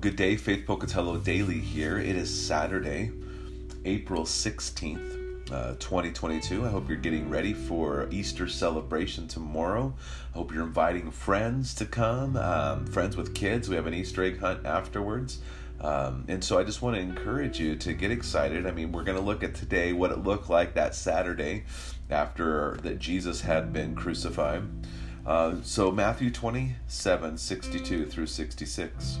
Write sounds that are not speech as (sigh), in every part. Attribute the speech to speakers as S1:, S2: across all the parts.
S1: good day, Faith Pocatello Daily here. It is Saturday, April 16th, uh, 2022. I hope you're getting ready for Easter celebration tomorrow. I hope you're inviting friends to come, um, friends with kids. We have an Easter egg hunt afterwards. Um, and so I just want to encourage you to get excited. I mean, we're going to look at today what it looked like that Saturday after that Jesus had been crucified. Uh, so Matthew 27, 62 through 66.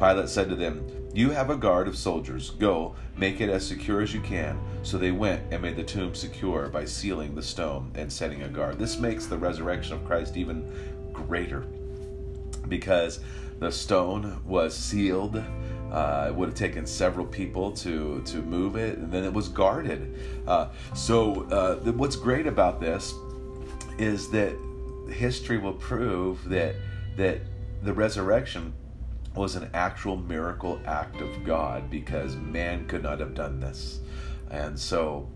S1: Pilate said to them, You have a guard of soldiers. Go, make it as secure as you can. So they went and made the tomb secure by sealing the stone and setting a guard. This makes the resurrection of Christ even greater because the stone was sealed. Uh, it would have taken several people to to move it, and then it was guarded. Uh, so, uh, the, what's great about this is that history will prove that that the resurrection was an actual miracle act of God because man could not have done this. And so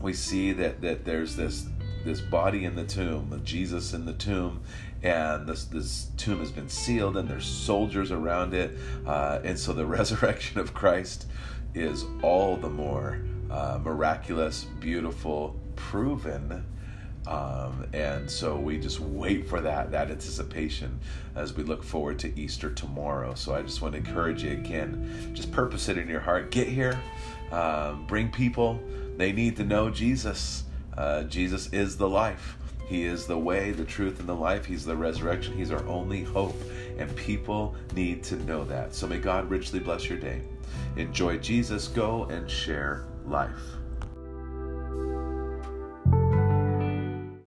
S1: we see that, that there's this this body in the tomb, Jesus in the tomb, and this this tomb has been sealed, and there's soldiers around it, uh, and so the (laughs) resurrection of Christ is all the more uh, miraculous, beautiful, proven um, and so we just wait for that that anticipation as we look forward to Easter tomorrow. So I just want to encourage you again, just purpose it in your heart. Get here, um, bring people. They need to know Jesus. Uh, Jesus is the life. He is the way, the truth, and the life. He's the resurrection. He's our only hope. And people need to know that. So may God richly bless your day. Enjoy Jesus. Go and share life.